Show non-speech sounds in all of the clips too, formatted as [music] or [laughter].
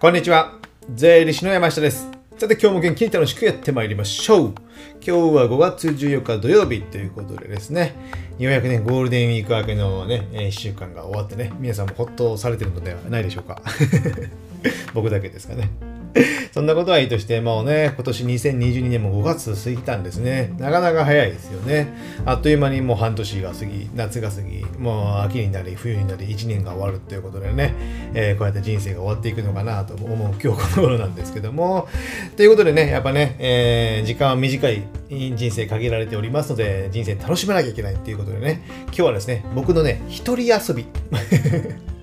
こんにちは。税理士の山下です。さて今日も元気に楽しくやってまいりましょう。今日は5月14日土曜日ということでですね、ようやくね、ゴールデンウィーク明けのね、1週間が終わってね、皆さんもほっとされてるのではないでしょうか。[laughs] 僕だけですかね。[laughs] そんなことはいいとして、もうね、今年2022年も5月過ぎたんですね。なかなか早いですよね。あっという間にもう半年が過ぎ、夏が過ぎ、もう秋になり、冬になり、1年が終わるっていうことでね、えー、こうやって人生が終わっていくのかなと思う今日この頃なんですけども。ということでね、やっぱね、えー、時間は短い人生限られておりますので、人生楽しまなきゃいけないっていうことでね、今日はですね、僕のね、一人遊び。[laughs]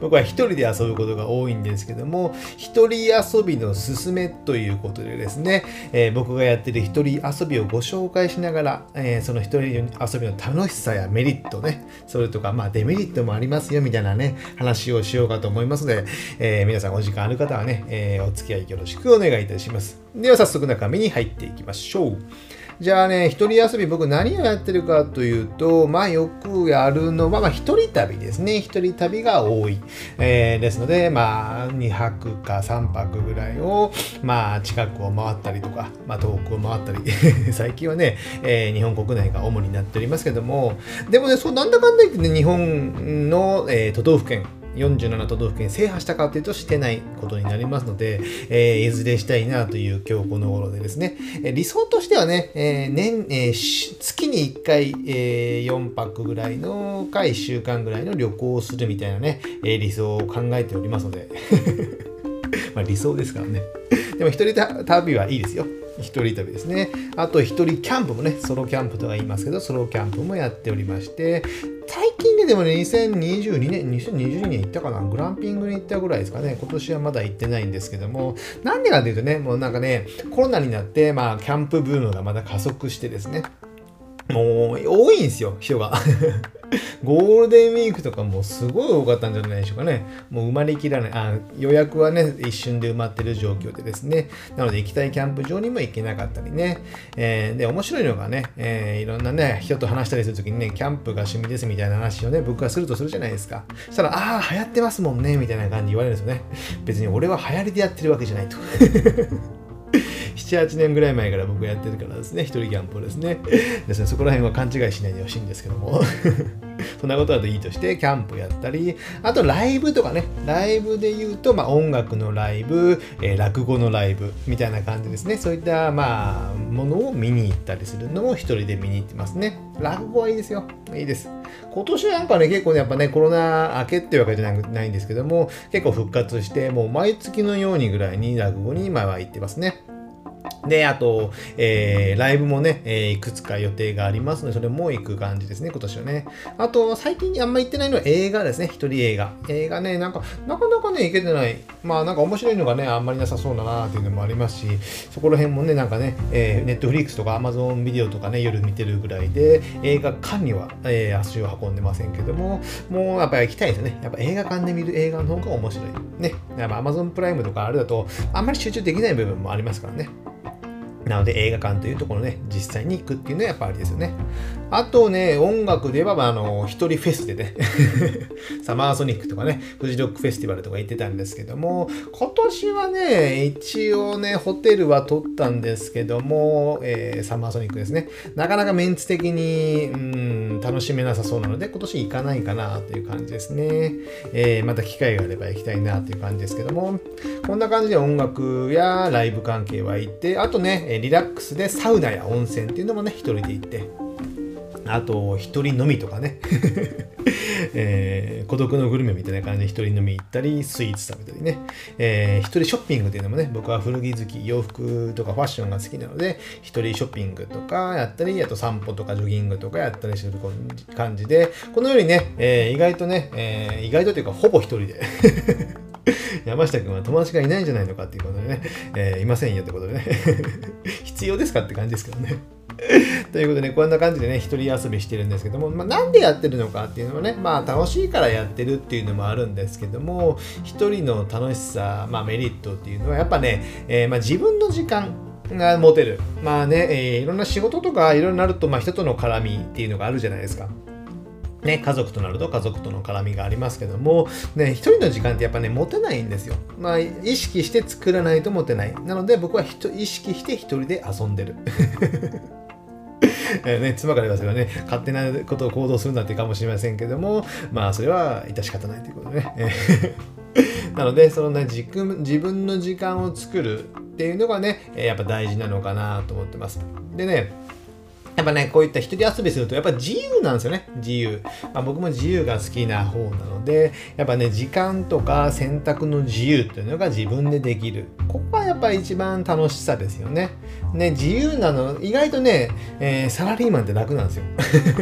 僕は一人で遊ぶことが多いんですけども、一人遊びのすすめということでですね、えー、僕がやってる一人遊びをご紹介しながら、えー、その一人遊びの楽しさやメリットね、それとか、まあデメリットもありますよみたいなね、話をしようかと思いますので、えー、皆さんお時間ある方はね、えお付き合いよろしくお願いいたします。では早速中身に入っていきましょう。じゃあね、一人遊び僕何をやってるかというと、まあよくやるのは、まあ一人旅ですね。一人旅が多い。えー、ですので、まあ2泊か3泊ぐらいを、まあ近くを回ったりとか、まあ遠くを回ったり、[laughs] 最近はね、えー、日本国内が主になっておりますけども、でもね、そうなんだかんだ言ってね、日本の、えー、都道府県、47都道府県制覇したかというとしてないことになりますので、えー、いずれしたいなという今日この頃でですね、え理想としてはね、えー、年、えー、月に1回、えー、4泊ぐらいのか1週間ぐらいの旅行をするみたいなね、え理想を考えておりますので [laughs] まあ理想ですからね。でも一人旅はいいですよ。一人旅ですね。あと一人キャンプもね、ソロキャンプとか言いますけど、ソロキャンプもやっておりまして、最近で、でもね、2022年、2022年行ったかな？グランピングに行ったぐらいですかね。今年はまだ行ってないんですけども、なんでかというとね、もうなんかね、コロナになって、まあ、キャンプブームがまだ加速してですね、もう多いんですよ、人が。[laughs] ゴールデンウィークとかもすごい多かったんじゃないでしょうかね。もう埋まりきらない。あ予約はね、一瞬で埋まってる状況でですね。なので行きたいキャンプ場にも行けなかったりね。えー、で、面白いのがね、えー、いろんなね、人と話したりするときにね、キャンプが趣味ですみたいな話をね、僕がするとするじゃないですか。そしたら、ああ、流行ってますもんね、みたいな感じで言われるんですよね。別に俺は流行りでやってるわけじゃないと。7、8年ぐらい前から僕やってるからですね、一人キャンプをですね。ですね、そこら辺は勘違いしないでほしいんですけども。そんなことだといいとして、キャンプやったり、あとライブとかね、ライブで言うと、まあ音楽のライブ、えー、落語のライブみたいな感じですね。そういった、まあ、ものを見に行ったりするのも一人で見に行ってますね。落語はいいですよ。いいです。今年なんかね、結構ね、やっぱね、コロナ明けっていうわけじゃないんですけども、結構復活して、もう毎月のようにぐらいに落語に今は行ってますね。で、あと、えー、ライブもね、えー、いくつか予定がありますので、それも行く感じですね、今年はね。あと、最近あんま行ってないのは映画ですね、一人映画。映画ね、なんか、なかなかね、行けてない。まあ、なんか面白いのがね、あんまりなさそうだなっていうのもありますし、そこら辺もね、なんかね、えー、ネットフリックスとかアマゾンビデオとかね、夜見てるぐらいで、映画館には、えー、足を運んでませんけども、もうやっぱり行きたいですよね。やっぱ映画館で見る映画の方が面白い。ね。やっぱアマゾンプライムとかあれだと、あんまり集中できない部分もありますからね。なので映画館というところね、実際に行くっていうのはやっぱありですよね。あとね、音楽で言えば、あの、一人フェスでね、[laughs] サマーソニックとかね、フジロックフェスティバルとか行ってたんですけども、今年はね、一応ね、ホテルは取ったんですけども、えー、サマーソニックですね。なかなかメンツ的に、うん、楽しめなさそうなので、今年行かないかなという感じですね。えー、また機会があれば行きたいなという感じですけども、こんな感じで音楽やライブ関係は行って、あとね、リラックスでサウナや温泉っていうのもね、一人で行って、あと、一人飲みとかね、[laughs] えー、孤独のグルメみたいな感じで一人飲み行ったり、スイーツ食べたりね、えー、一人ショッピングっていうのもね、僕は古着好き、洋服とかファッションが好きなので、一人ショッピングとかやったり、あと散歩とかジョギングとかやったりする感じで、このようにね、えー、意外とね、えー、意外とというかほぼ一人で。[laughs] 山下君は友達がいないんじゃないのかっていうことでね、えー、いませんよってことでね。[laughs] 必要ですかって感じですけどね。[laughs] ということで、ねこんな感じでね、一人遊びしてるんですけども、まあ、なんでやってるのかっていうのはね、まあ、楽しいからやってるっていうのもあるんですけども、一人の楽しさ、まあ、メリットっていうのは、やっぱね、えー、まあ、自分の時間、が持てる。まあね、えー、いろんな仕事とかいろいろなると、まあ、人との絡みっていうのがあるじゃないですか。ね、家族となると家族との絡みがありますけども、ね、一人の時間ってやっぱね、持てないんですよ。まあ、意識して作らないと持てない。なので僕は意識して一人で遊んでる。え [laughs] ね、妻から言わせればね、勝手なことを行動するなんてかもしれませんけども、まあ、それは致し方ないということでね。[laughs] なので、そのね、自分の時間を作るっていうのがね、やっぱ大事なのかなと思ってます。でね、やっぱね、こういった一人遊びすると、やっぱ自由なんですよね、自由。まあ、僕も自由が好きな方なので、やっぱね、時間とか選択の自由っていうのが自分でできる。ここはやっぱ一番楽しさですよね。ね、自由なの、意外とね、えー、サラリーマンって楽なんですよ。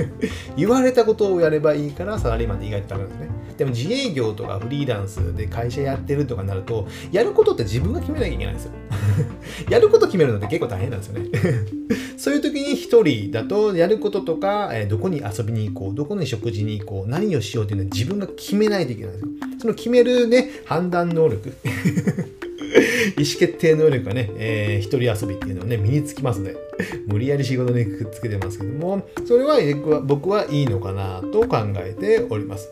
[laughs] 言われたことをやればいいから、サラリーマンって意外と楽なんですね。でも自営業とかフリーランスで会社やってるとかなると、やることって自分が決めなきゃいけないんですよ。[laughs] やること決めるのって結構大変なんですよね。そういう時に一人だとやることとか、え、どこに遊びに行こう、どこに食事に行こう、何をしようっていうのは自分が決めないといけないんですよ。その決めるね、判断能力。[laughs] 意思決定能力がね、えー、一人遊びっていうのをね、身につきますので、無理やり仕事にくっつけてますけども、それは僕はいいのかなと考えております。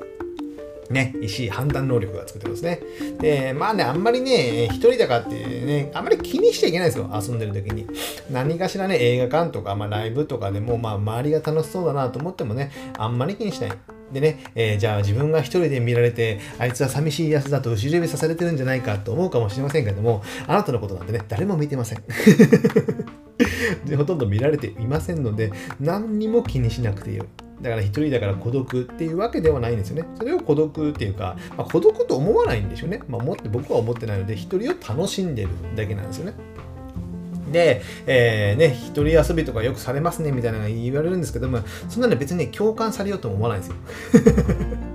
ね、意思判断能力がつくってことですね。で、まあね、あんまりね、一人だからってね、あんまり気にしちゃいけないですよ、遊んでる時に。何かしらね、映画館とか、まあ、ライブとかでも、まあ、周りが楽しそうだなと思ってもね、あんまり気にしない。でね、えー、じゃあ自分が一人で見られて、あいつは寂しいやつだと後ろ指さされてるんじゃないかと思うかもしれませんけども、あなたのことなんてね、誰も見てません。[laughs] でほとんど見られていませんので、何にも気にしなくてよい。だから一人だから孤独っていうわけではないんですよね。それを孤独っていうか、まあ、孤独と思わないんでしょうね。まあ、思って僕は思ってないので、一人を楽しんでるだけなんですよね。で、えー、ね、一人遊びとかよくされますねみたいなのが言われるんですけども、そんなの別にね、共感されようとも思わないんですよ。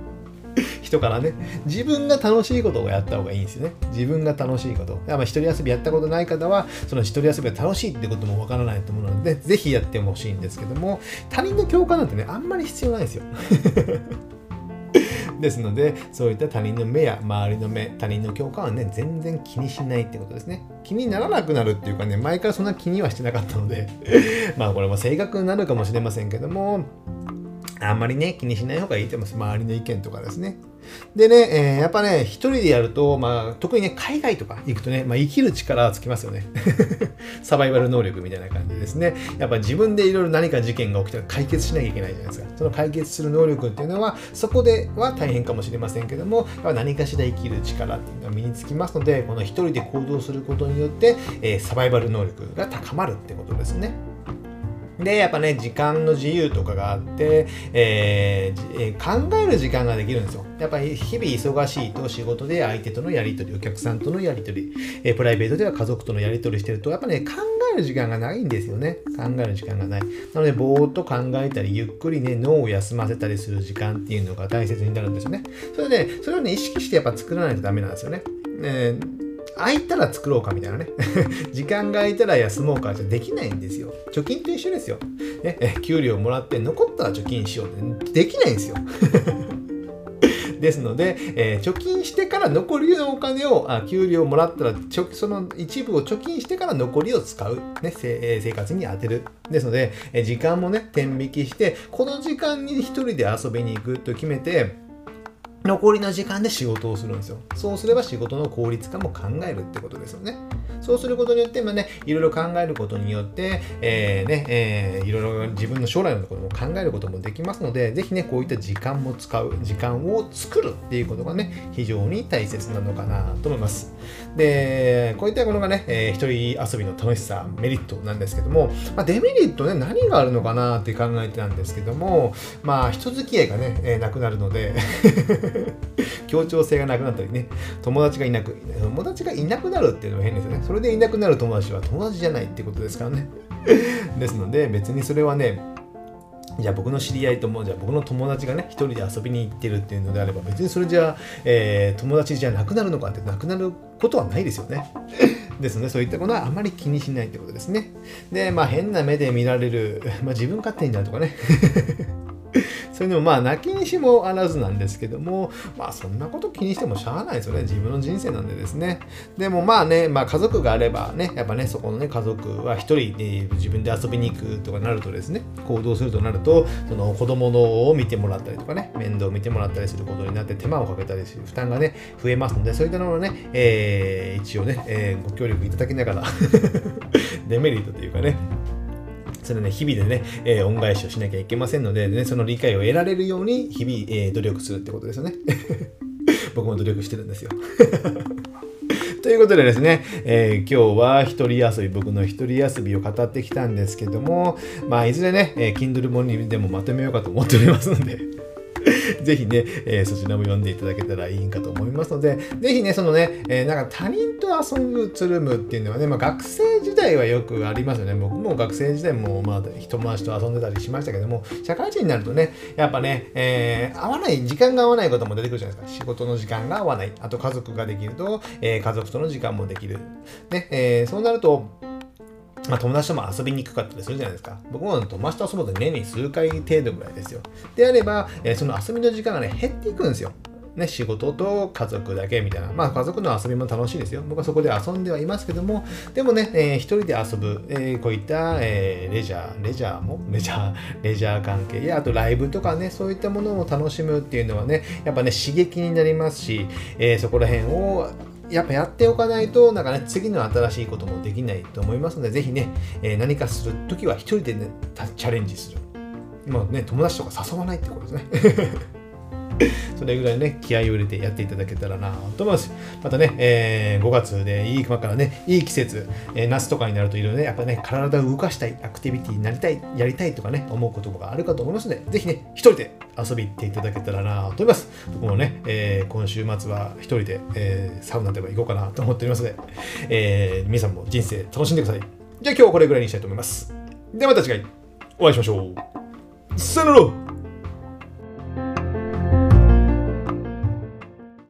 人からね、自分が楽しいことをやった方がいいんですよね。自分が楽しいこと。まあ、一人遊びやったことない方は、その一人遊びが楽しいってこともわからないと思うので、ぜひやってほしいんですけども、他人の共感なんてね、あんまり必要ないですよ。[laughs] ですので、そういった他人の目や周りの目、他人の共感はね、全然気にしないってことですね。気にならなくなるっていうかね、前からそんな気にはしてなかったので [laughs] まあこれも性格になるかもしれませんけども、あんまりね、気にしない方がいいと思います。周りの意見とかですね。でね、えー、やっぱね、一人でやると、まあ、特にね、海外とか行くとね、まあ、生きる力はつきますよね。[laughs] サバイバル能力みたいな感じですね。やっぱ自分でいろいろ何か事件が起きたら解決しなきゃいけないじゃないですか。その解決する能力っていうのは、そこでは大変かもしれませんけども、何かしら生きる力っていうのが身につきますので、この一人で行動することによって、えー、サバイバル能力が高まるってことですね。で、やっぱね、時間の自由とかがあって、えー、考える時間ができるんですよ。やっぱり日々忙しいと仕事で相手とのやり取り、お客さんとのやり取り、えー、プライベートでは家族とのやり取りしてると、やっぱね、考える時間がないんですよね。考える時間がない。なので、ぼーっと考えたり、ゆっくりね、脳を休ませたりする時間っていうのが大切になるんですよね。それで、それをね、意識してやっぱ作らないとダメなんですよね。えー空いたら作ろうかみたいなね。[laughs] 時間が空いたら休もうかじゃできないんですよ。貯金と一緒ですよ。ね、え給料もらって残ったら貯金しようってできないんですよ。[laughs] ですので、えー、貯金してから残りのお金を、あ給料もらったらちょその一部を貯金してから残りを使う、ね、生活に充てる。ですので、え時間もね、天引きして、この時間に一人で遊びに行くと決めて、残りの時間で仕事をするんですよ。そうすれば仕事の効率化も考えるってことですよね。そうすることによって、まあね、いろいろ考えることによって、えー、ね、えー、いろいろ自分の将来のことも考えることもできますので、ぜひね、こういった時間も使う、時間を作るっていうことがね、非常に大切なのかなと思います。で、こういったものがね、えー、一人遊びの楽しさ、メリットなんですけども、まあ、デメリットね、何があるのかなって考えてたんですけども、まあ、人付き合いがね、えー、なくなるので [laughs] 協調性がなくなったりね、友達がいなく、友達がいなくなるっていうのは変ですよね。それでいなくなる友達は友達じゃないってことですからね。[laughs] ですので、別にそれはね、じゃあ僕の知り合いとも、じゃあ僕の友達がね、一人で遊びに行ってるっていうのであれば、別にそれじゃあ、えー、友達じゃなくなるのかってなくなることはないですよね。[laughs] ですので、そういったことはあまり気にしないってことですね。で、まあ変な目で見られる、まあ自分勝手になるとかね。[laughs] それでもまあ泣きにしもあらずなんですけどもまあそんなこと気にしてもしゃあないですよね。自分の人生なんでですね。でもまあね、まあ、家族があればねやっぱねそこのね家族は一人で自分で遊びに行くとかなるとですね行動するとなるとその子供のを見てもらったりとかね面倒を見てもらったりすることになって手間をかけたりする負担がね増えますのでそういったのをね、えー、一応ね、えー、ご協力いただきながら [laughs] デメリットというかねそれね、日々でね、えー、恩返しをしなきゃいけませんので、ね、その理解を得られるように日々、えー、努力するってことですよね。[laughs] 僕も努力してるんですよ。[laughs] ということでですね、えー、今日は一人遊び、僕の一人遊びを語ってきたんですけども、まあ、いずれね、えー、Kindle 本にでもまとめようかと思っておりますので [laughs] ぜひね、えー、そちらも読んでいただけたらいいんかと思いますので、ぜひね、そのね、えー、なんか他人と遊ぶつるむっていうのはね、まあ、学生時代はよくありますよね。僕も学生時代も、まあ、友達と遊んでたりしましたけども、社会人になるとね、やっぱね、えー、合わない、時間が合わないことも出てくるじゃないですか。仕事の時間が合わない。あと家族ができると、えー、家族との時間もできる。ね、えー、そうなると、まあ、友達とも遊びにくかったりするじゃないですか。僕も友達と遊ぶと年に数回程度ぐらいですよ。であれば、えー、その遊びの時間がね、減っていくんですよ。ね、仕事と家族だけみたいな。まあ家族の遊びも楽しいですよ。僕はそこで遊んではいますけども、でもね、えー、一人で遊ぶ、えー、こういった、えー、レジャー、レジャーも？レジャー、レジャー関係や、あとライブとかね、そういったものを楽しむっていうのはね、やっぱね、刺激になりますし、えー、そこら辺をやっぱやっておかないと、なんかね、次の新しいこともできないと思いますので、ぜひね、えー、何かするときは一人でね、チャレンジする。まあね、友達とか誘わないってことですね。[laughs] それぐらいね、気合を入れてやっていただけたらなと思います。またね、えー、5月でいい、今からね、いい季節、えー、夏とかになるといろいろね、やっぱね、体を動かしたい、アクティビティになりたい、やりたいとかね、思うことがあるかと思いますので、ぜひね、一人で遊び行っていただけたらなと思います。僕もね、えー、今週末は一人で、えー、サウナでも行こうかなと思っておりますので、えー、皆さんも人生楽しんでください。じゃあ今日はこれぐらいにしたいと思います。ではまた次回お会いしましょう。さよなら